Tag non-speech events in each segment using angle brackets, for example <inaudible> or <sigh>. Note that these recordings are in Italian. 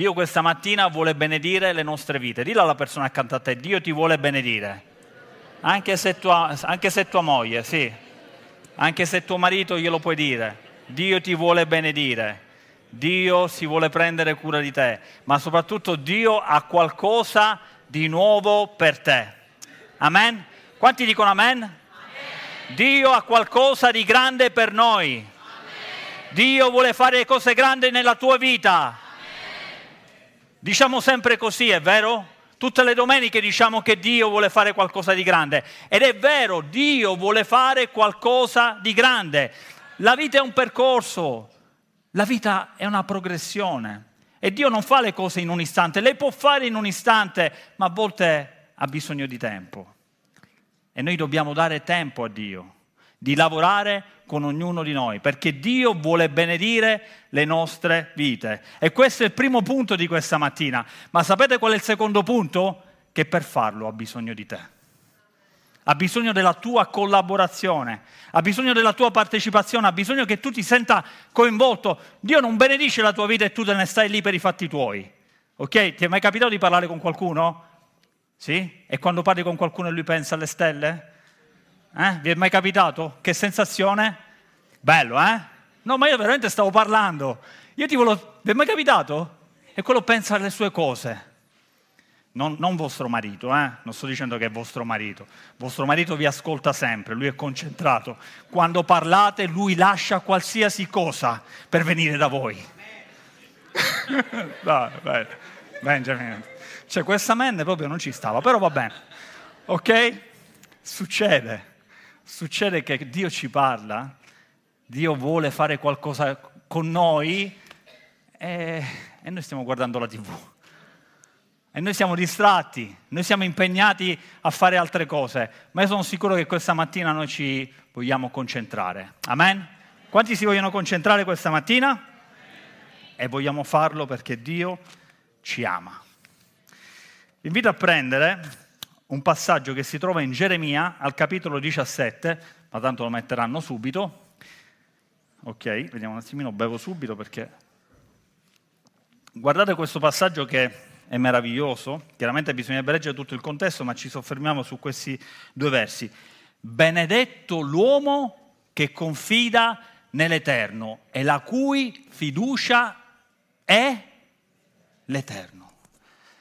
Dio questa mattina vuole benedire le nostre vite. Dillo alla persona accanto a te, Dio ti vuole benedire. Anche se tua, anche se tua moglie, sì. Anche se tuo marito glielo puoi dire. Dio ti vuole benedire. Dio si vuole prendere cura di te. Ma soprattutto Dio ha qualcosa di nuovo per te. Amen? Quanti dicono amen? amen. Dio ha qualcosa di grande per noi. Amen. Dio vuole fare cose grandi nella tua vita. Diciamo sempre così, è vero? Tutte le domeniche diciamo che Dio vuole fare qualcosa di grande. Ed è vero, Dio vuole fare qualcosa di grande. La vita è un percorso, la vita è una progressione. E Dio non fa le cose in un istante, lei può fare in un istante, ma a volte ha bisogno di tempo. E noi dobbiamo dare tempo a Dio di lavorare con ognuno di noi, perché Dio vuole benedire le nostre vite. E questo è il primo punto di questa mattina. Ma sapete qual è il secondo punto? Che per farlo ha bisogno di te. Ha bisogno della tua collaborazione, ha bisogno della tua partecipazione, ha bisogno che tu ti senta coinvolto. Dio non benedice la tua vita e tu te ne stai lì per i fatti tuoi. Ok? Ti è mai capitato di parlare con qualcuno? Sì? E quando parli con qualcuno e lui pensa alle stelle? Eh? Vi è mai capitato? Che sensazione? Bello, eh? No, ma io veramente stavo parlando. Io ti volevo... Vi è mai capitato? E quello pensa alle sue cose. Non, non, vostro marito, eh? non sto dicendo che è vostro marito. Vostro marito vi ascolta sempre, lui è concentrato. Quando parlate, lui lascia qualsiasi cosa per venire da voi. <laughs> no, beh, Benjamin. Cioè, questa menne proprio non ci stava, però va bene. Ok? Succede succede che Dio ci parla, Dio vuole fare qualcosa con noi e, e noi stiamo guardando la tv. E noi siamo distratti, noi siamo impegnati a fare altre cose, ma io sono sicuro che questa mattina noi ci vogliamo concentrare. Amen? Quanti si vogliono concentrare questa mattina? E vogliamo farlo perché Dio ci ama. Vi invito a prendere un passaggio che si trova in Geremia al capitolo 17, ma tanto lo metteranno subito. Ok, vediamo un attimino, bevo subito perché... Guardate questo passaggio che è meraviglioso, chiaramente bisognerebbe leggere tutto il contesto, ma ci soffermiamo su questi due versi. Benedetto l'uomo che confida nell'Eterno e la cui fiducia è l'Eterno.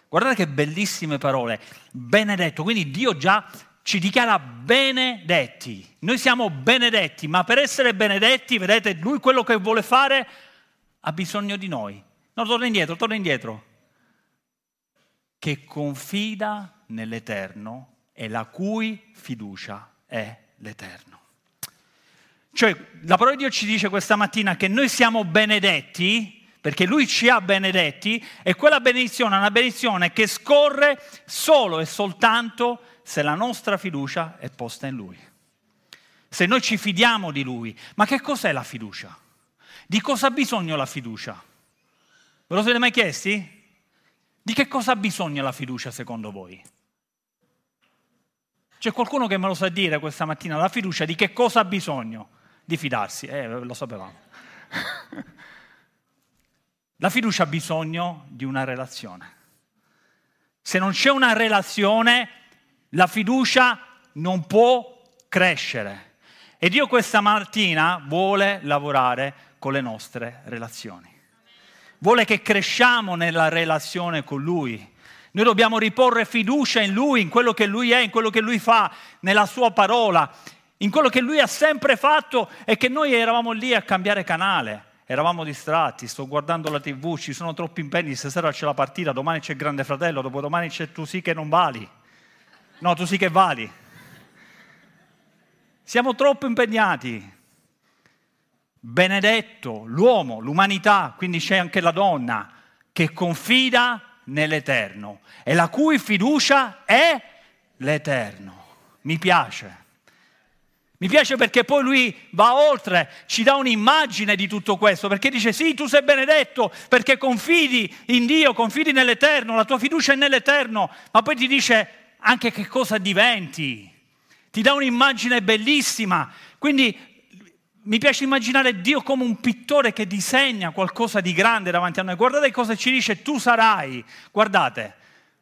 Guardate che bellissime parole. Benedetto, quindi Dio già ci dichiara benedetti. Noi siamo benedetti, ma per essere benedetti, vedete, lui quello che vuole fare ha bisogno di noi. No, torna indietro, torna indietro. Che confida nell'Eterno e la cui fiducia è l'Eterno. Cioè, la parola di Dio ci dice questa mattina che noi siamo benedetti perché Lui ci ha benedetti e quella benedizione è una benedizione che scorre solo e soltanto se la nostra fiducia è posta in Lui. Se noi ci fidiamo di Lui. Ma che cos'è la fiducia? Di cosa ha bisogno la fiducia? Ve lo siete mai chiesti? Di che cosa ha bisogno la fiducia secondo voi? C'è qualcuno che me lo sa dire questa mattina? La fiducia di che cosa ha bisogno? Di fidarsi. Eh, lo sapevamo. <laughs> La fiducia ha bisogno di una relazione. Se non c'è una relazione, la fiducia non può crescere. E Dio questa mattina vuole lavorare con le nostre relazioni. Vuole che cresciamo nella relazione con Lui. Noi dobbiamo riporre fiducia in Lui, in quello che Lui è, in quello che Lui fa, nella Sua parola, in quello che Lui ha sempre fatto e che noi eravamo lì a cambiare canale eravamo distratti, sto guardando la tv, ci sono troppi impegni, stasera c'è la partita, domani c'è il Grande Fratello, dopodomani c'è tu sì che non vali. No, tu sì che vali. Siamo troppo impegnati. Benedetto l'uomo, l'umanità, quindi c'è anche la donna, che confida nell'Eterno e la cui fiducia è l'Eterno. Mi piace. Mi piace perché poi lui va oltre, ci dà un'immagine di tutto questo, perché dice sì, tu sei benedetto perché confidi in Dio, confidi nell'Eterno, la tua fiducia è nell'Eterno, ma poi ti dice anche che cosa diventi. Ti dà un'immagine bellissima. Quindi mi piace immaginare Dio come un pittore che disegna qualcosa di grande davanti a noi. Guardate cosa ci dice, tu sarai. Guardate,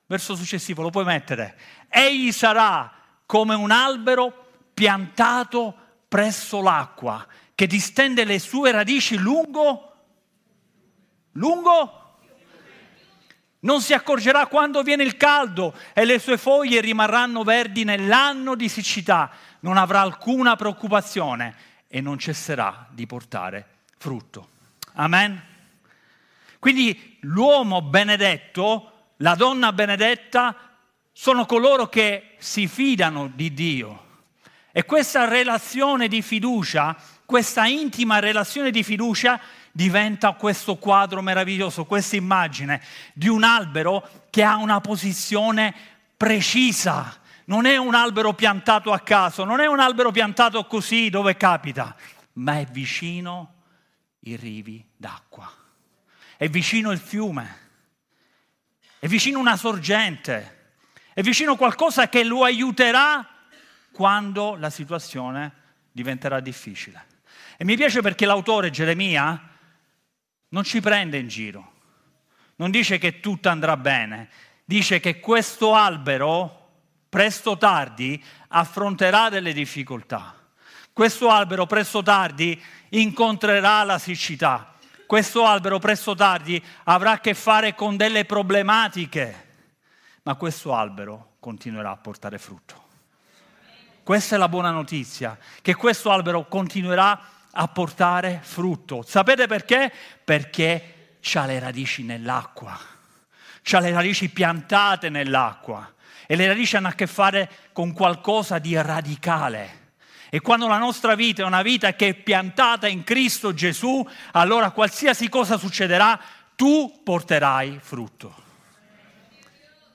verso successivo lo puoi mettere. Egli sarà come un albero piantato presso l'acqua, che distende le sue radici lungo, lungo non si accorgerà quando viene il caldo e le sue foglie rimarranno verdi nell'anno di siccità. Non avrà alcuna preoccupazione e non cesserà di portare frutto. Amen. Quindi l'uomo benedetto, la donna benedetta, sono coloro che si fidano di Dio. E questa relazione di fiducia, questa intima relazione di fiducia diventa questo quadro meraviglioso, questa immagine di un albero che ha una posizione precisa. Non è un albero piantato a caso, non è un albero piantato così dove capita, ma è vicino i rivi d'acqua, è vicino il fiume, è vicino una sorgente, è vicino qualcosa che lo aiuterà quando la situazione diventerà difficile. E mi piace perché l'autore Geremia non ci prende in giro, non dice che tutto andrà bene, dice che questo albero presto o tardi affronterà delle difficoltà. Questo albero presto o tardi incontrerà la siccità. Questo albero presto o tardi avrà a che fare con delle problematiche, ma questo albero continuerà a portare frutto. Questa è la buona notizia, che questo albero continuerà a portare frutto. Sapete perché? Perché ha le radici nell'acqua, ha le radici piantate nell'acqua e le radici hanno a che fare con qualcosa di radicale. E quando la nostra vita è una vita che è piantata in Cristo Gesù, allora qualsiasi cosa succederà, tu porterai frutto.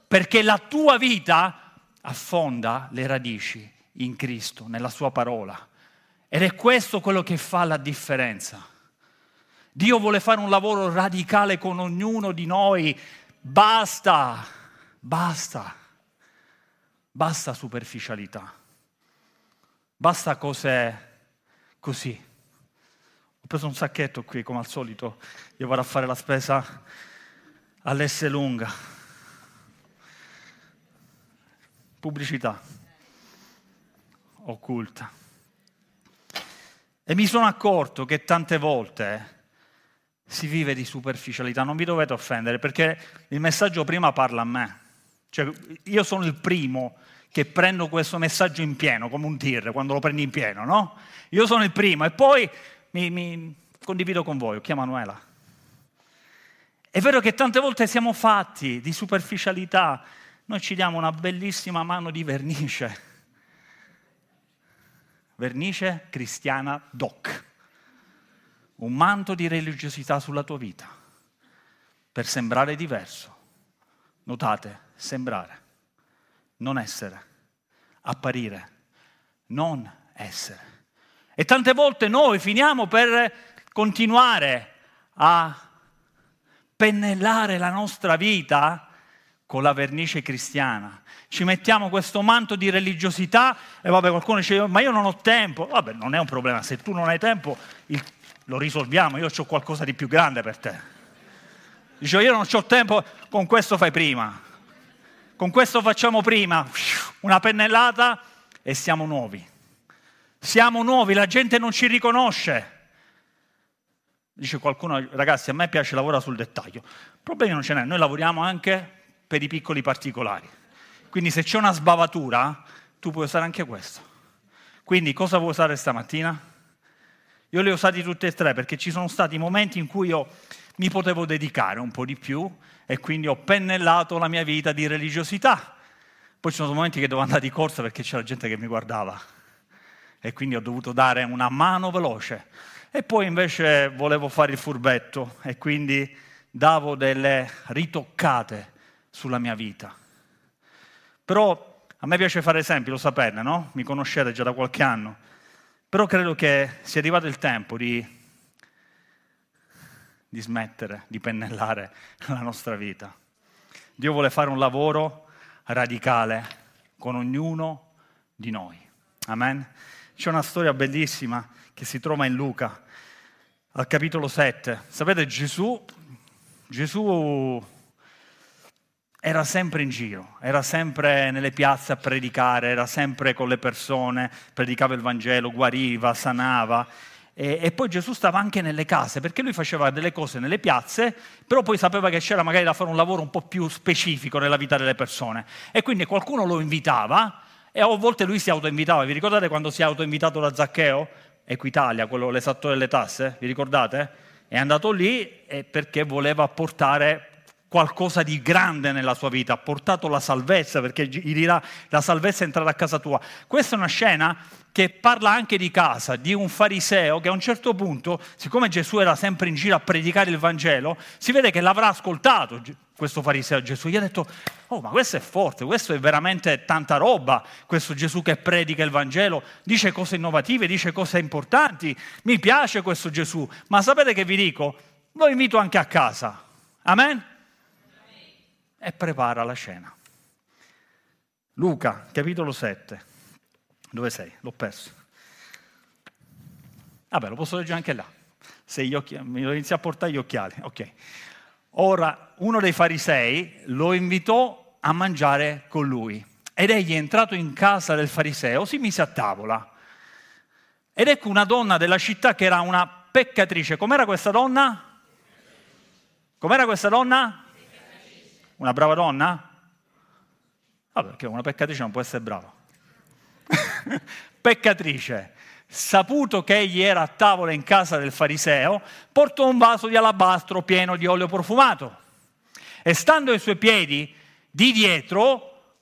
Perché la tua vita affonda le radici in Cristo, nella sua parola. Ed è questo quello che fa la differenza. Dio vuole fare un lavoro radicale con ognuno di noi. Basta, basta, basta superficialità, basta cose così. Ho preso un sacchetto qui, come al solito, io vado a fare la spesa all'S lunga. Pubblicità occulta. E mi sono accorto che tante volte si vive di superficialità, non vi dovete offendere perché il messaggio prima parla a me. Cioè, io sono il primo che prendo questo messaggio in pieno, come un tir, quando lo prendi in pieno, no? Io sono il primo e poi mi, mi condivido con voi, chiamo Manuela. È vero che tante volte siamo fatti di superficialità, noi ci diamo una bellissima mano di vernice vernice cristiana doc, un manto di religiosità sulla tua vita per sembrare diverso. Notate, sembrare, non essere, apparire, non essere. E tante volte noi finiamo per continuare a pennellare la nostra vita con la vernice cristiana. Ci mettiamo questo manto di religiosità e vabbè qualcuno dice ma io non ho tempo. Vabbè non è un problema, se tu non hai tempo il, lo risolviamo, io ho qualcosa di più grande per te. Dice io non ho tempo, con questo fai prima. Con questo facciamo prima, una pennellata e siamo nuovi. Siamo nuovi, la gente non ci riconosce. Dice qualcuno, ragazzi, a me piace lavorare sul dettaglio. Problemi non ce n'è, noi lavoriamo anche per i piccoli particolari. Quindi se c'è una sbavatura, tu puoi usare anche questo. Quindi cosa vuoi usare stamattina? Io le ho usati tutte e tre perché ci sono stati momenti in cui io mi potevo dedicare un po' di più e quindi ho pennellato la mia vita di religiosità. Poi ci sono momenti che dovevo andare di corsa perché c'era gente che mi guardava e quindi ho dovuto dare una mano veloce. E poi invece volevo fare il furbetto e quindi davo delle ritoccate sulla mia vita. Però a me piace fare esempi, lo sapete, no? Mi conoscete già da qualche anno. Però credo che sia arrivato il tempo di, di smettere di pennellare <laughs> la nostra vita. Dio vuole fare un lavoro radicale con ognuno di noi. Amen. c'è una storia bellissima che si trova in Luca, al capitolo 7. Sapete, Gesù, Gesù era sempre in giro, era sempre nelle piazze a predicare, era sempre con le persone, predicava il Vangelo, guariva, sanava. E, e, poi Gesù stava anche nelle case, perché lui faceva delle cose nelle piazze, però poi sapeva che c'era magari da fare un lavoro un po' più specifico nella vita delle persone. E quindi qualcuno lo invitava e a volte lui si autoinvitava. Vi ricordate quando si è autoinvitato da Zaccheo? Equitalia, quello l'esattore delle tasse, vi ricordate? È andato lì perché voleva portare qualcosa di grande nella sua vita, ha portato la salvezza, perché gli dirà la salvezza è entrata a casa tua. Questa è una scena che parla anche di casa, di un fariseo che a un certo punto, siccome Gesù era sempre in giro a predicare il Vangelo, si vede che l'avrà ascoltato questo fariseo Gesù. Gli ha detto, oh ma questo è forte, questo è veramente tanta roba, questo Gesù che predica il Vangelo, dice cose innovative, dice cose importanti, mi piace questo Gesù, ma sapete che vi dico? Lo invito anche a casa. Amen? E prepara la cena. Luca, capitolo 7. Dove sei? L'ho perso. Vabbè, lo posso leggere anche là. Se gli occhi, mi inizia a portare gli occhiali. Ok. Ora, uno dei farisei lo invitò a mangiare con lui. Ed egli, entrato in casa del fariseo, si mise a tavola. Ed ecco una donna della città che era una peccatrice. Com'era questa donna? Com'era questa donna? Una brava donna? Vabbè, perché una peccatrice non può essere brava. <laughs> peccatrice, saputo che egli era a tavola in casa del fariseo, portò un vaso di alabastro pieno di olio profumato e stando ai suoi piedi di dietro,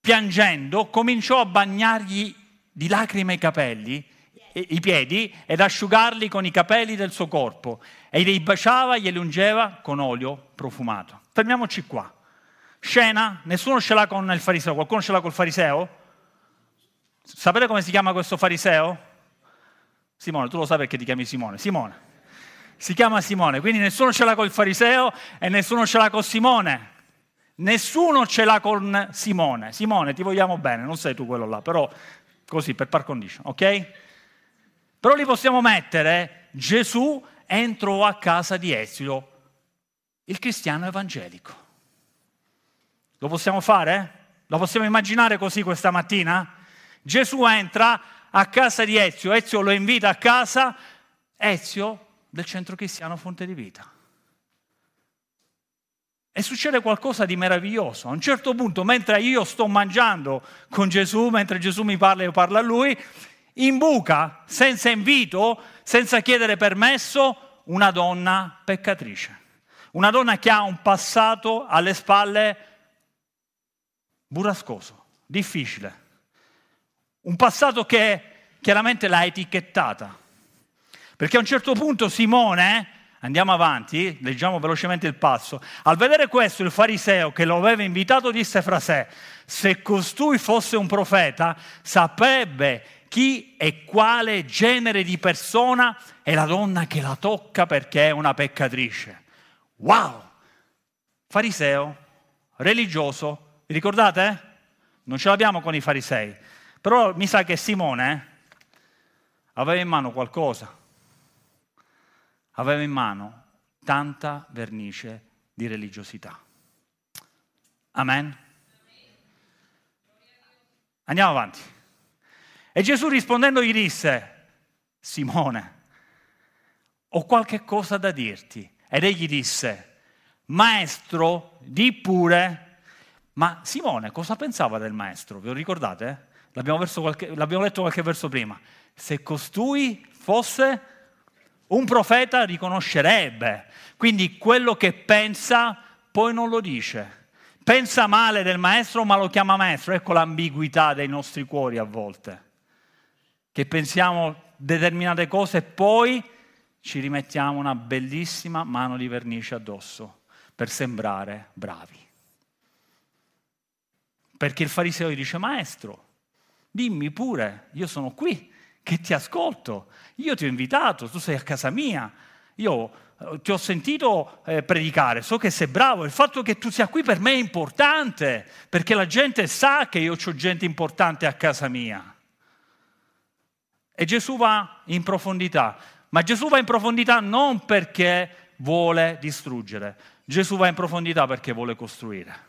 piangendo, cominciò a bagnargli di lacrime i capelli, i piedi ed asciugarli con i capelli del suo corpo e li baciava e glieli ungeva con olio profumato. Fermiamoci qua. Scena, nessuno ce l'ha con il fariseo, qualcuno ce l'ha col fariseo? Sapete come si chiama questo fariseo? Simone, tu lo sai perché ti chiami Simone? Simone. Si chiama Simone, quindi nessuno ce l'ha col fariseo e nessuno ce l'ha con Simone. Nessuno ce l'ha con Simone. Simone, ti vogliamo bene, non sei tu quello là, però così per par condition, ok? Però li possiamo mettere, Gesù entrò a casa di Ezio il cristiano evangelico. Lo possiamo fare? Lo possiamo immaginare così questa mattina? Gesù entra a casa di Ezio, Ezio lo invita a casa, Ezio del centro cristiano Fonte di Vita. E succede qualcosa di meraviglioso. A un certo punto, mentre io sto mangiando con Gesù, mentre Gesù mi parla e io parlo a lui, imbuca, senza invito, senza chiedere permesso, una donna peccatrice. Una donna che ha un passato alle spalle burrascoso, difficile. Un passato che chiaramente l'ha etichettata. Perché a un certo punto Simone, andiamo avanti, leggiamo velocemente il passo, al vedere questo il fariseo che lo aveva invitato disse fra sé, se costui fosse un profeta, saprebbe chi e quale genere di persona è la donna che la tocca perché è una peccatrice. Wow! Fariseo, religioso, vi ricordate? Non ce l'abbiamo con i farisei, però mi sa che Simone aveva in mano qualcosa, aveva in mano tanta vernice di religiosità. Amen? Andiamo avanti. E Gesù rispondendo gli disse, Simone, ho qualche cosa da dirti. Ed egli disse, maestro, di pure. Ma Simone cosa pensava del maestro? Ve lo ricordate? L'abbiamo, qualche, l'abbiamo letto qualche verso prima. Se costui fosse un profeta riconoscerebbe. Quindi quello che pensa poi non lo dice. Pensa male del maestro ma lo chiama maestro. Ecco l'ambiguità dei nostri cuori a volte. Che pensiamo determinate cose e poi ci rimettiamo una bellissima mano di vernice addosso per sembrare bravi. Perché il fariseo gli dice, maestro, dimmi pure, io sono qui, che ti ascolto, io ti ho invitato, tu sei a casa mia, io eh, ti ho sentito eh, predicare, so che sei bravo, il fatto che tu sia qui per me è importante, perché la gente sa che io ho gente importante a casa mia. E Gesù va in profondità, ma Gesù va in profondità non perché vuole distruggere, Gesù va in profondità perché vuole costruire.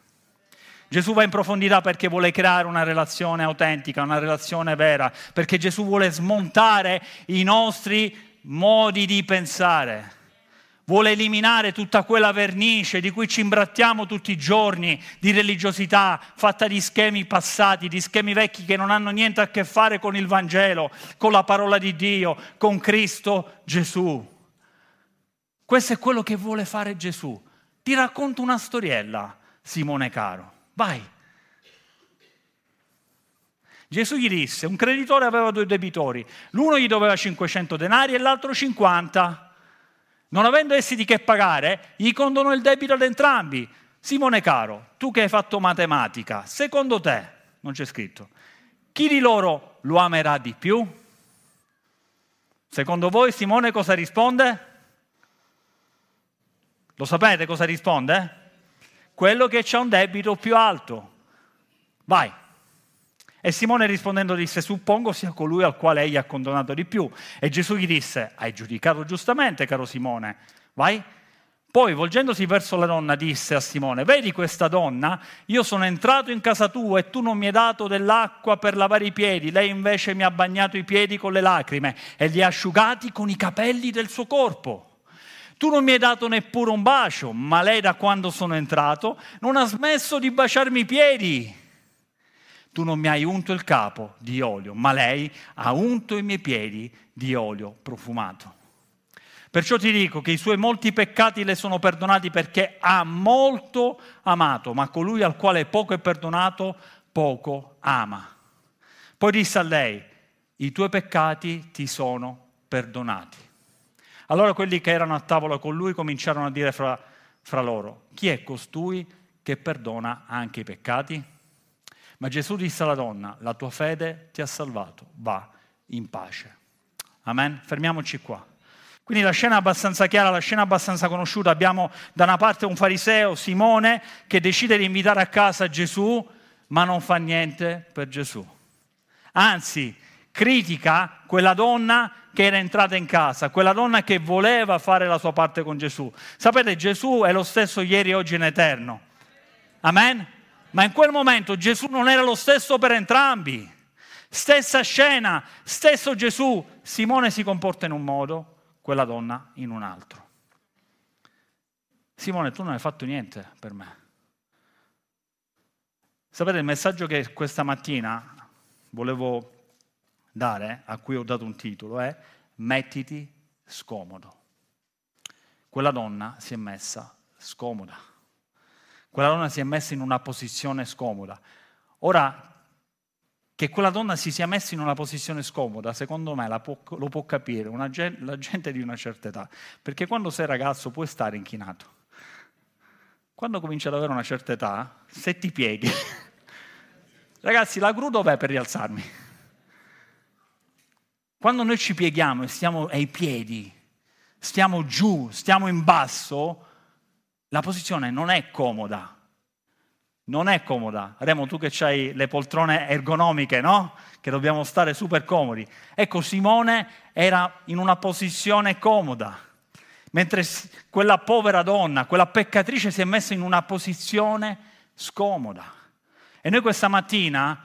Gesù va in profondità perché vuole creare una relazione autentica, una relazione vera, perché Gesù vuole smontare i nostri modi di pensare vuole eliminare tutta quella vernice di cui ci imbrattiamo tutti i giorni, di religiosità fatta di schemi passati, di schemi vecchi che non hanno niente a che fare con il Vangelo, con la parola di Dio, con Cristo Gesù. Questo è quello che vuole fare Gesù. Ti racconto una storiella, Simone caro. Vai. Gesù gli disse, un creditore aveva due debitori, l'uno gli doveva 500 denari e l'altro 50. Non avendo essi di che pagare, gli condonò il debito ad entrambi. Simone caro, tu che hai fatto matematica, secondo te, non c'è scritto, chi di loro lo amerà di più? Secondo voi Simone cosa risponde? Lo sapete cosa risponde? Quello che ha un debito più alto. Vai. E Simone rispondendo disse, suppongo sia colui al quale egli ha condonato di più. E Gesù gli disse, hai giudicato giustamente, caro Simone, vai. Poi, volgendosi verso la donna, disse a Simone, vedi questa donna? Io sono entrato in casa tua e tu non mi hai dato dell'acqua per lavare i piedi, lei invece mi ha bagnato i piedi con le lacrime e li ha asciugati con i capelli del suo corpo. Tu non mi hai dato neppure un bacio, ma lei da quando sono entrato non ha smesso di baciarmi i piedi tu non mi hai unto il capo di olio, ma lei ha unto i miei piedi di olio profumato. Perciò ti dico che i suoi molti peccati le sono perdonati perché ha molto amato, ma colui al quale poco è perdonato, poco ama. Poi disse a lei, i tuoi peccati ti sono perdonati. Allora quelli che erano a tavola con lui cominciarono a dire fra, fra loro, chi è costui che perdona anche i peccati? Ma Gesù disse alla donna, la tua fede ti ha salvato, va in pace. Amen? Fermiamoci qua. Quindi la scena è abbastanza chiara, la scena è abbastanza conosciuta. Abbiamo da una parte un fariseo, Simone, che decide di invitare a casa Gesù, ma non fa niente per Gesù. Anzi, critica quella donna che era entrata in casa, quella donna che voleva fare la sua parte con Gesù. Sapete, Gesù è lo stesso ieri, oggi in eterno. Amen? Ma in quel momento Gesù non era lo stesso per entrambi. Stessa scena, stesso Gesù. Simone si comporta in un modo, quella donna in un altro. Simone, tu non hai fatto niente per me. Sapete, il messaggio che questa mattina volevo dare, a cui ho dato un titolo, è mettiti scomodo. Quella donna si è messa scomoda. Quella donna si è messa in una posizione scomoda. Ora, che quella donna si sia messa in una posizione scomoda, secondo me può, lo può capire una, la gente di una certa età, perché quando sei ragazzo puoi stare inchinato. Quando cominci ad avere una certa età, se ti pieghi, <laughs> ragazzi, la gru dov'è per rialzarmi? Quando noi ci pieghiamo e stiamo ai piedi, stiamo giù, stiamo in basso, la posizione non è comoda. Non è comoda. Remo, tu che hai le poltrone ergonomiche, no? Che dobbiamo stare super comodi. Ecco, Simone era in una posizione comoda, mentre quella povera donna, quella peccatrice si è messa in una posizione scomoda. E noi questa mattina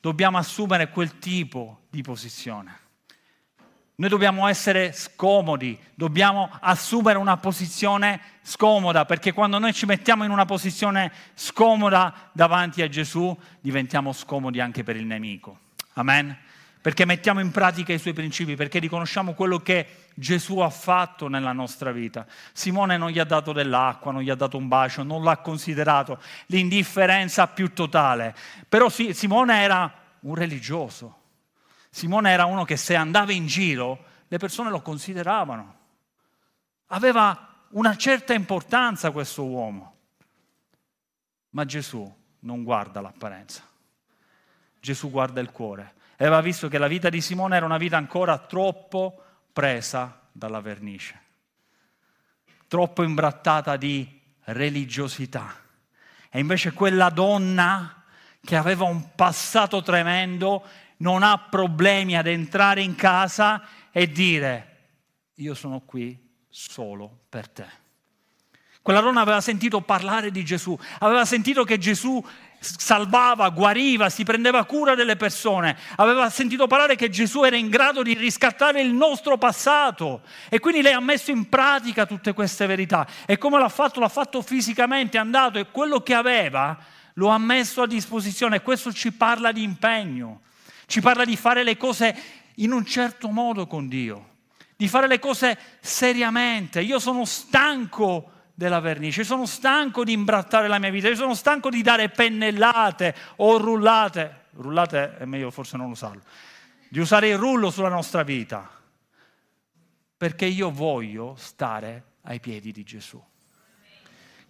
dobbiamo assumere quel tipo di posizione. Noi dobbiamo essere scomodi, dobbiamo assumere una posizione scomoda, perché quando noi ci mettiamo in una posizione scomoda davanti a Gesù, diventiamo scomodi anche per il nemico. Amen? Perché mettiamo in pratica i suoi principi, perché riconosciamo quello che Gesù ha fatto nella nostra vita. Simone non gli ha dato dell'acqua, non gli ha dato un bacio, non l'ha considerato, l'indifferenza più totale. Però Simone era un religioso Simone era uno che se andava in giro le persone lo consideravano. Aveva una certa importanza questo uomo. Ma Gesù non guarda l'apparenza. Gesù guarda il cuore. E aveva visto che la vita di Simone era una vita ancora troppo presa dalla vernice, troppo imbrattata di religiosità. E invece quella donna che aveva un passato tremendo non ha problemi ad entrare in casa e dire io sono qui solo per te. Quella donna aveva sentito parlare di Gesù, aveva sentito che Gesù salvava, guariva, si prendeva cura delle persone, aveva sentito parlare che Gesù era in grado di riscattare il nostro passato e quindi lei ha messo in pratica tutte queste verità e come l'ha fatto? L'ha fatto fisicamente, è andato e quello che aveva lo ha messo a disposizione e questo ci parla di impegno, ci parla di fare le cose in un certo modo con Dio, di fare le cose seriamente. Io sono stanco della vernice, sono stanco di imbrattare la mia vita, io sono stanco di dare pennellate o rullate, rullate è meglio forse non usarlo, di usare il rullo sulla nostra vita, perché io voglio stare ai piedi di Gesù.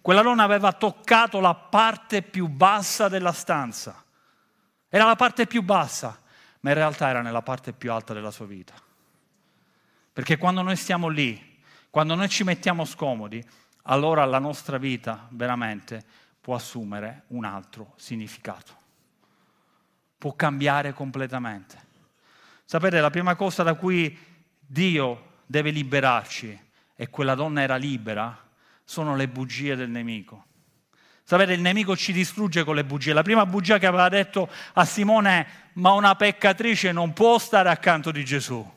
Quella donna aveva toccato la parte più bassa della stanza, era la parte più bassa, ma in realtà era nella parte più alta della sua vita. Perché quando noi stiamo lì, quando noi ci mettiamo scomodi, allora la nostra vita veramente può assumere un altro significato. Può cambiare completamente. Sapete, la prima cosa da cui Dio deve liberarci, e quella donna era libera, sono le bugie del nemico. Sapete, il nemico ci distrugge con le bugie. La prima bugia che aveva detto a Simone è, ma una peccatrice non può stare accanto di Gesù.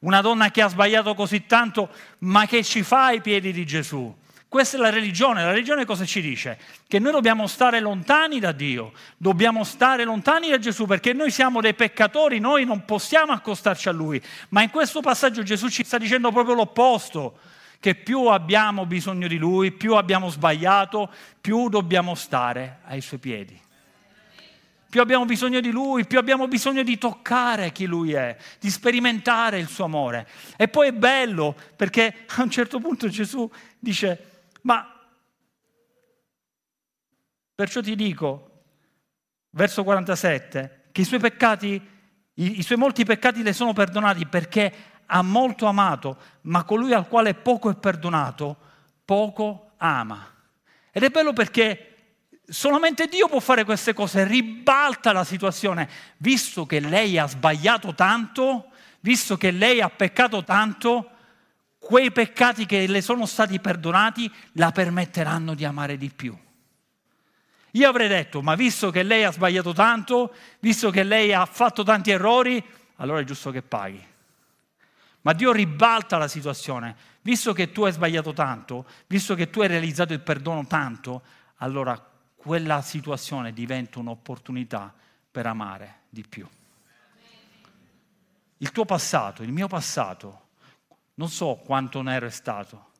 Una donna che ha sbagliato così tanto, ma che ci fa ai piedi di Gesù. Questa è la religione. La religione cosa ci dice? Che noi dobbiamo stare lontani da Dio, dobbiamo stare lontani da Gesù perché noi siamo dei peccatori, noi non possiamo accostarci a Lui. Ma in questo passaggio Gesù ci sta dicendo proprio l'opposto, che più abbiamo bisogno di Lui, più abbiamo sbagliato, più dobbiamo stare ai Suoi piedi più abbiamo bisogno di Lui, più abbiamo bisogno di toccare chi Lui è, di sperimentare il suo amore. E poi è bello perché a un certo punto Gesù dice, ma perciò ti dico, verso 47, che i suoi peccati, i, i suoi molti peccati le sono perdonati perché ha molto amato, ma colui al quale poco è perdonato, poco ama. Ed è bello perché Solamente Dio può fare queste cose, ribalta la situazione, visto che lei ha sbagliato tanto, visto che lei ha peccato tanto, quei peccati che le sono stati perdonati la permetteranno di amare di più. Io avrei detto, ma visto che lei ha sbagliato tanto, visto che lei ha fatto tanti errori, allora è giusto che paghi. Ma Dio ribalta la situazione, visto che tu hai sbagliato tanto, visto che tu hai realizzato il perdono tanto, allora quella situazione diventa un'opportunità per amare di più. Il tuo passato, il mio passato, non so quanto nero è stato,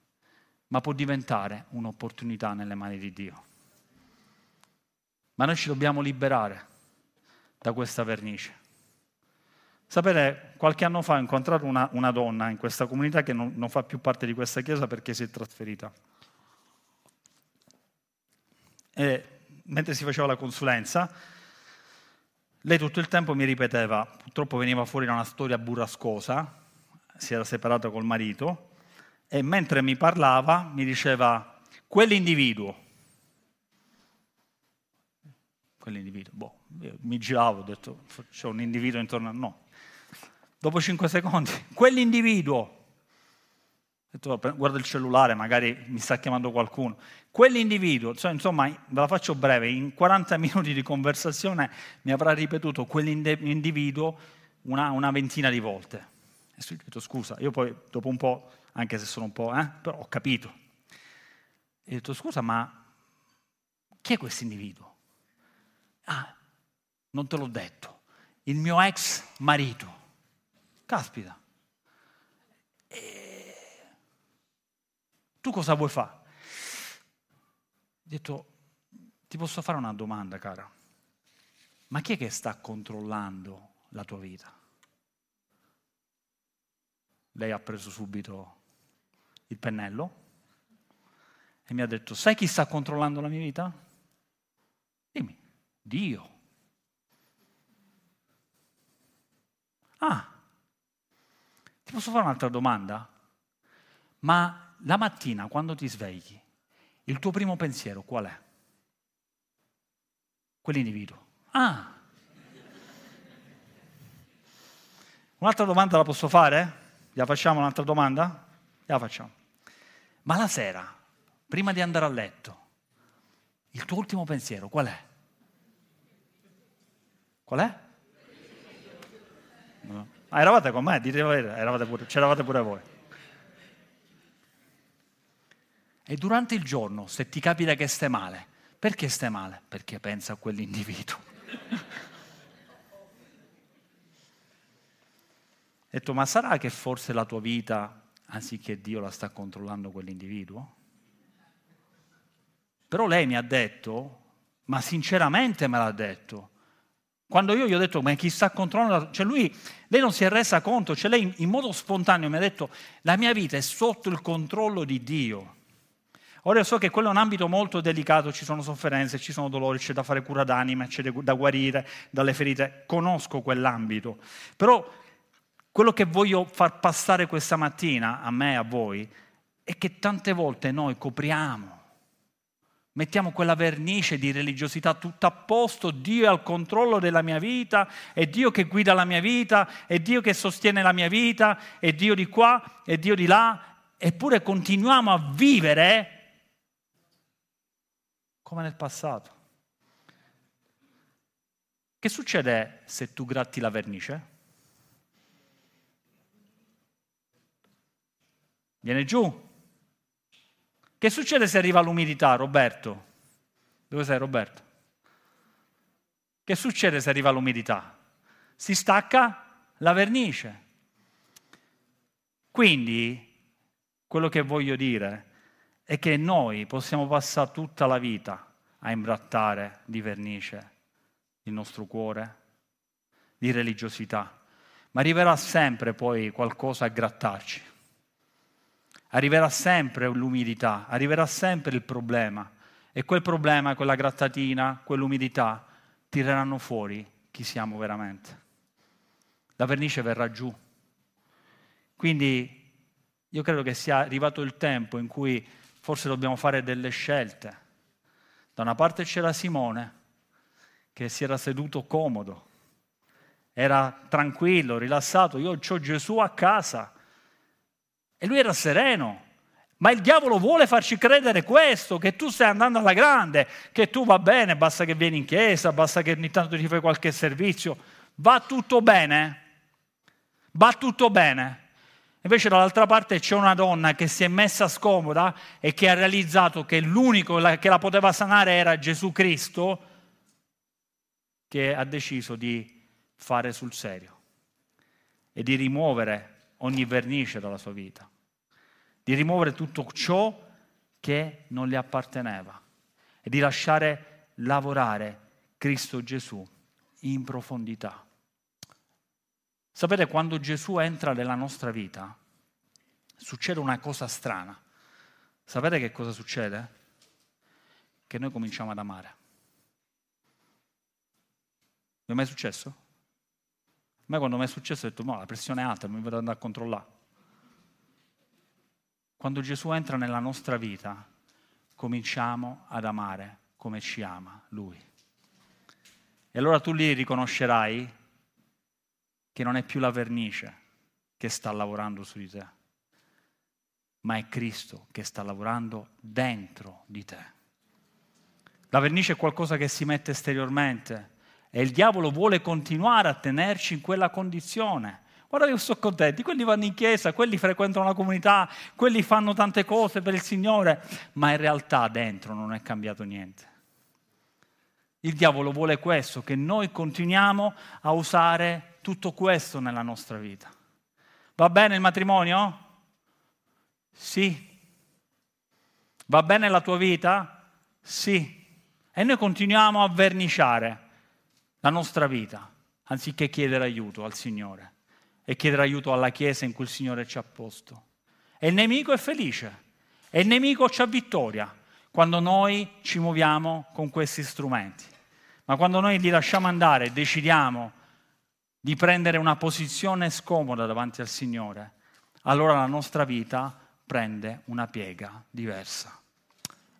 ma può diventare un'opportunità nelle mani di Dio. Ma noi ci dobbiamo liberare da questa vernice. Sapete, qualche anno fa ho incontrato una, una donna in questa comunità che non, non fa più parte di questa chiesa perché si è trasferita. E mentre si faceva la consulenza, lei tutto il tempo mi ripeteva, purtroppo veniva fuori da una storia burrascosa, si era separata col marito, e mentre mi parlava mi diceva, quell'individuo, quell'individuo, boh, mi giravo, ho detto, c'è un individuo intorno a noi. Dopo cinque secondi, <laughs> quell'individuo, guarda il cellulare, magari mi sta chiamando qualcuno. Quell'individuo, cioè, insomma, ve la faccio breve, in 40 <laughs> minuti di conversazione mi avrà ripetuto quell'individuo una, una ventina di volte. E ho detto, scusa, io poi dopo un po', anche se sono un po', eh, però ho capito. E ho detto, scusa, ma chi è questo individuo? Ah, non te l'ho detto, il mio ex marito. Caspita. E... Tu cosa vuoi fare? Ho detto, ti posso fare una domanda, cara? Ma chi è che sta controllando la tua vita? Lei ha preso subito il pennello e mi ha detto, sai chi sta controllando la mia vita? Dimmi, Dio. Ah, ti posso fare un'altra domanda? Ma la mattina quando ti svegli, il tuo primo pensiero qual è? Quell'individuo. Ah! Un'altra domanda la posso fare? La facciamo un'altra domanda? La facciamo. Ma la sera, prima di andare a letto, il tuo ultimo pensiero qual è? Qual è? No. Ah, eravate con me, dite eravate pure, c'eravate pure voi. E durante il giorno, se ti capita che stai male, perché stai male? Perché pensa a quell'individuo. <laughs> Ho detto, ma sarà che forse la tua vita, anziché Dio, la sta controllando quell'individuo? Però lei mi ha detto, ma sinceramente me l'ha detto, quando io gli ho detto, ma chi sta controllando, cioè lui, lei non si è resa conto, cioè lei in modo spontaneo mi ha detto, la mia vita è sotto il controllo di Dio. Ora io so che quello è un ambito molto delicato, ci sono sofferenze, ci sono dolori, c'è da fare cura d'anima, c'è da guarire dalle ferite, conosco quell'ambito. Però quello che voglio far passare questa mattina a me e a voi è che tante volte noi copriamo mettiamo quella vernice di religiosità tutto a posto, Dio è al controllo della mia vita, è Dio che guida la mia vita, è Dio che sostiene la mia vita, è Dio di qua, è Dio di là, eppure continuiamo a vivere come nel passato. Che succede se tu gratti la vernice? Viene giù, che succede se arriva l'umidità, Roberto? Dove sei, Roberto? Che succede se arriva l'umidità? Si stacca la vernice. Quindi, quello che voglio dire è che noi possiamo passare tutta la vita a imbrattare di vernice il nostro cuore, di religiosità, ma arriverà sempre poi qualcosa a grattarci arriverà sempre l'umidità, arriverà sempre il problema e quel problema, quella grattatina, quell'umidità tireranno fuori chi siamo veramente. La vernice verrà giù. Quindi io credo che sia arrivato il tempo in cui forse dobbiamo fare delle scelte. Da una parte c'era Simone che si era seduto comodo, era tranquillo, rilassato, io ho Gesù a casa e lui era sereno. Ma il diavolo vuole farci credere questo, che tu stai andando alla grande, che tu va bene, basta che vieni in chiesa, basta che ogni tanto ti fai qualche servizio. Va tutto bene? Va tutto bene. Invece dall'altra parte c'è una donna che si è messa scomoda e che ha realizzato che l'unico che la poteva sanare era Gesù Cristo, che ha deciso di fare sul serio e di rimuovere ogni vernice dalla sua vita, di rimuovere tutto ciò che non le apparteneva e di lasciare lavorare Cristo Gesù in profondità. Sapete, quando Gesù entra nella nostra vita, succede una cosa strana. Sapete che cosa succede? Che noi cominciamo ad amare. Vi è mai successo? Me quando mi è successo ho detto, no, la pressione è alta, mi vado ad andare a controllare. Quando Gesù entra nella nostra vita, cominciamo ad amare come ci ama Lui. E allora tu lì riconoscerai che non è più la vernice che sta lavorando su di te, ma è Cristo che sta lavorando dentro di te. La vernice è qualcosa che si mette esteriormente, e il diavolo vuole continuare a tenerci in quella condizione. Guarda che sono contenti, quelli vanno in chiesa, quelli frequentano la comunità, quelli fanno tante cose per il Signore, ma in realtà dentro non è cambiato niente. Il diavolo vuole questo, che noi continuiamo a usare tutto questo nella nostra vita. Va bene il matrimonio? Sì. Va bene la tua vita? Sì. E noi continuiamo a verniciare la nostra vita, anziché chiedere aiuto al Signore e chiedere aiuto alla Chiesa in cui il Signore ci ha posto. E il nemico è felice, e il nemico c'ha vittoria quando noi ci muoviamo con questi strumenti. Ma quando noi li lasciamo andare e decidiamo di prendere una posizione scomoda davanti al Signore, allora la nostra vita prende una piega diversa.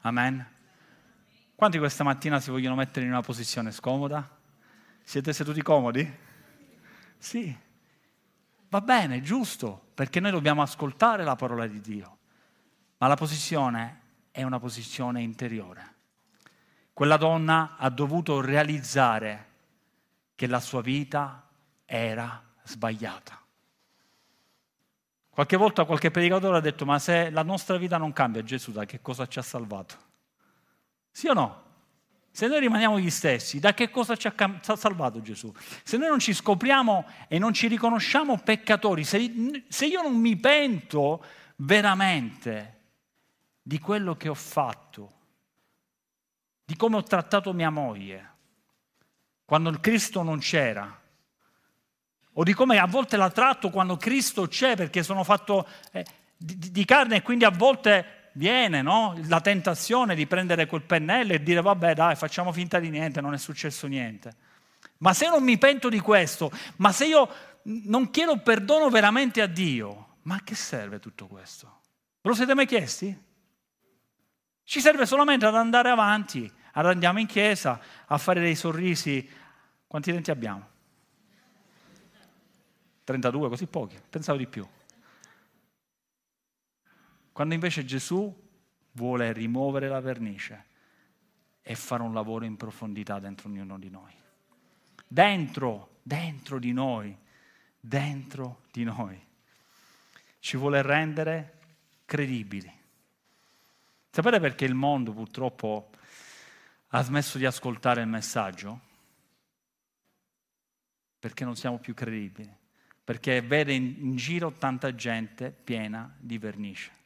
Amen. Quanti questa mattina si vogliono mettere in una posizione scomoda? Siete seduti comodi? Sì. Va bene, giusto, perché noi dobbiamo ascoltare la parola di Dio, ma la posizione è una posizione interiore. Quella donna ha dovuto realizzare che la sua vita era sbagliata. Qualche volta qualche predicatore ha detto, ma se la nostra vita non cambia, Gesù da che cosa ci ha salvato? Sì o no? Se noi rimaniamo gli stessi, da che cosa ci ha, salvato Gesù? Se noi non ci scopriamo e non ci riconosciamo peccatori, se, se io non mi pento veramente di quello che ho fatto, di come ho trattato mia moglie, quando il Cristo non c'era, o di come a volte la tratto quando Cristo c'è perché sono fatto eh, di, di, carne e quindi a volte viene no? la tentazione di prendere quel pennello e dire vabbè dai facciamo finta di niente, non è successo niente. Ma se non mi pento di questo, ma se io non chiedo perdono veramente a Dio, ma a che serve tutto questo? Ve lo siete mai chiesti? Ci serve solamente ad andare avanti, ad andiamo in chiesa, a fare dei sorrisi. Quanti denti abbiamo? 32, così pochi, pensavo di più. Quando invece Gesù vuole rimuovere la vernice e fare un lavoro in profondità dentro ognuno di noi. Dentro, dentro di noi, dentro di noi. Ci vuole rendere credibili. Sapete perché il mondo purtroppo ha smesso di ascoltare il messaggio? Perché non siamo più credibili perché vede in, in giro tanta gente piena di vernice.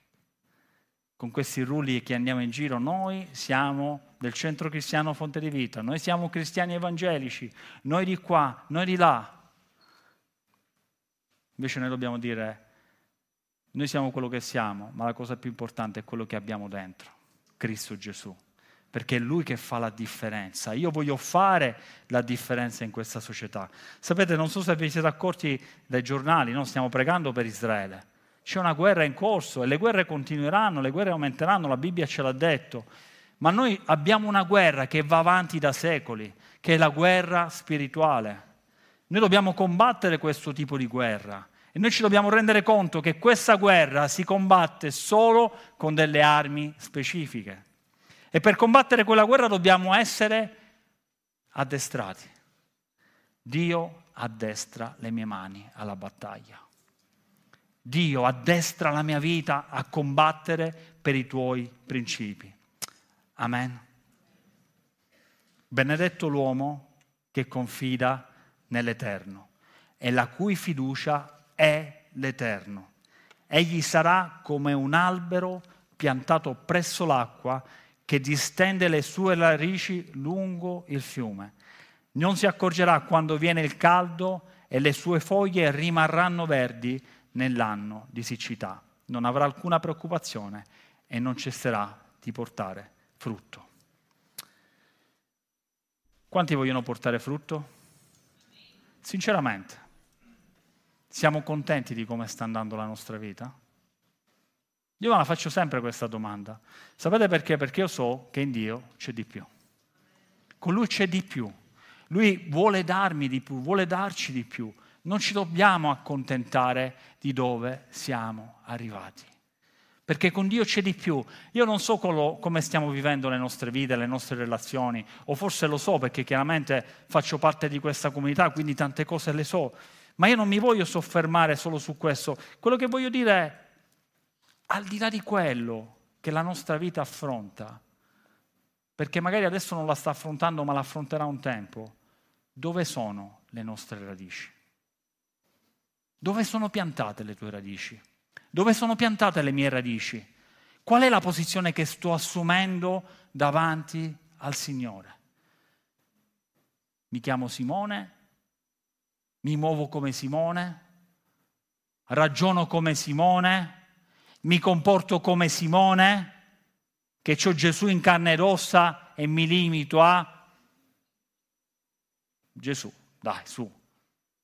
Con questi rulli che andiamo in giro, noi siamo del centro cristiano Fonte di Vita, noi siamo cristiani evangelici, noi di qua, noi di là. Invece noi dobbiamo dire, noi siamo quello che siamo, ma la cosa più importante è quello che abbiamo dentro, Cristo Gesù perché è Lui che fa la differenza. Io voglio fare la differenza in questa società. Sapete, non so se vi siete accorti dai giornali, no? stiamo pregando per Israele. C'è una guerra in corso e le guerre continueranno, le guerre aumenteranno, la Bibbia ce l'ha detto. Ma noi abbiamo una guerra che va avanti da secoli, che è la guerra spirituale. Noi dobbiamo combattere questo tipo di guerra e noi ci dobbiamo rendere conto che questa guerra si combatte solo con delle armi specifiche. E per combattere quella guerra dobbiamo essere addestrati. Dio addestra le mie mani alla battaglia. Dio addestra la mia vita a combattere per i tuoi principi. Amen. Benedetto l'uomo che confida nell'Eterno e la cui fiducia è l'Eterno. Egli sarà come un albero piantato presso l'acqua che distende le sue radici lungo il fiume. Non si accorgerà quando viene il caldo e le sue foglie rimarranno verdi nell'anno di siccità. Non avrà alcuna preoccupazione e non cesserà di portare frutto. Quanti vogliono portare frutto? Sinceramente, siamo contenti di come sta andando la nostra vita? Io me la faccio sempre questa domanda. Sapete perché? Perché io so che in Dio c'è di più. Con Lui c'è di più. Lui vuole darmi di più, vuole darci di più. Non ci dobbiamo accontentare di dove siamo arrivati. Perché con Dio c'è di più. Io non so come stiamo vivendo le nostre vite, le nostre relazioni, o forse lo so perché chiaramente faccio parte di questa comunità, quindi tante cose le so. Ma io non mi voglio soffermare solo su questo. Quello che voglio dire è al di là di quello che la nostra vita affronta, perché magari adesso non la sta affrontando ma la affronterà un tempo, dove sono le nostre radici? Dove sono piantate le tue radici? Dove sono piantate le mie radici? Qual è la posizione che sto assumendo davanti al Signore? Mi chiamo Simone? Mi muovo come Simone? Ragiono come Simone? mi comporto come Simone, che ho Gesù in carne ed ossa e mi limito a Gesù, dai, su,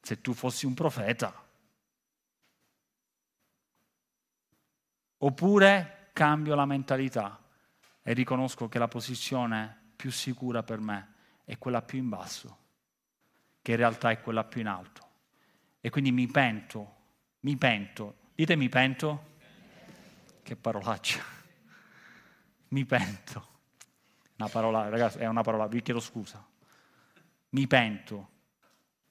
se tu fossi un profeta. Oppure cambio la mentalità e riconosco che la posizione più sicura per me è quella più in basso, che in realtà è quella più in alto. E quindi mi pento Mi pento. Dite mi pento. Che parolaccia. Mi pento. Una parola, ragazzi, è una parola, vi chiedo scusa. Mi pento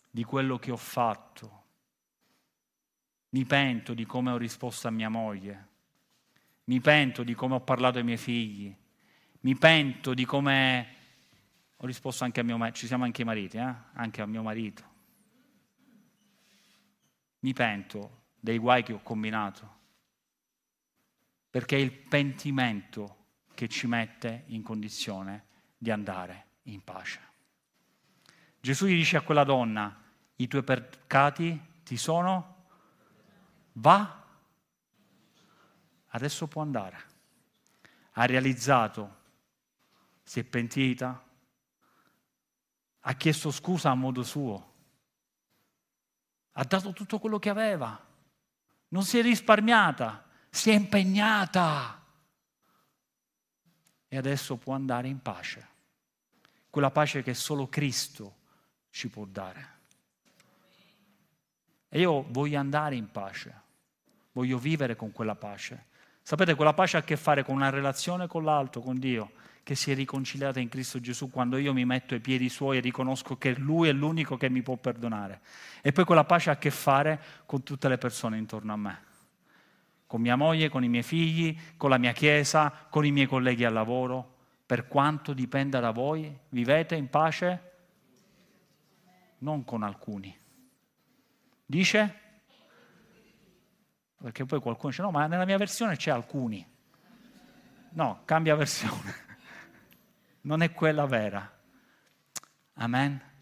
di quello che ho fatto. Mi pento di come ho risposto a mia moglie. Mi pento di come ho parlato ai miei figli. Mi pento di come ho risposto anche a mio marito. Ci siamo anche i mariti, eh? Anche a mio marito. Mi pento dei guai che ho combinato. Perché è il pentimento che ci mette in condizione di andare in pace. Gesù gli dice a quella donna, i tuoi peccati ti sono, va, adesso può andare. Ha realizzato, si è pentita, ha chiesto scusa a modo suo, ha dato tutto quello che aveva, non si è risparmiata, si è impegnata e adesso può andare in pace, quella pace che solo Cristo ci può dare. E io voglio andare in pace, voglio vivere con quella pace. Sapete, quella pace ha a che fare con una relazione con l'alto, con Dio, che si è riconciliata in Cristo Gesù quando io mi metto ai piedi suoi e riconosco che Lui è l'unico che mi può perdonare. E poi quella pace ha a che fare con tutte le persone intorno a me con mia moglie, con i miei figli, con la mia chiesa, con i miei colleghi al lavoro. Per quanto dipenda da voi, vivete in pace non con alcuni. Dice? Perché poi qualcuno dice no, ma nella mia versione c'è alcuni. No, cambia versione. <laughs> Non è quella vera. Amen.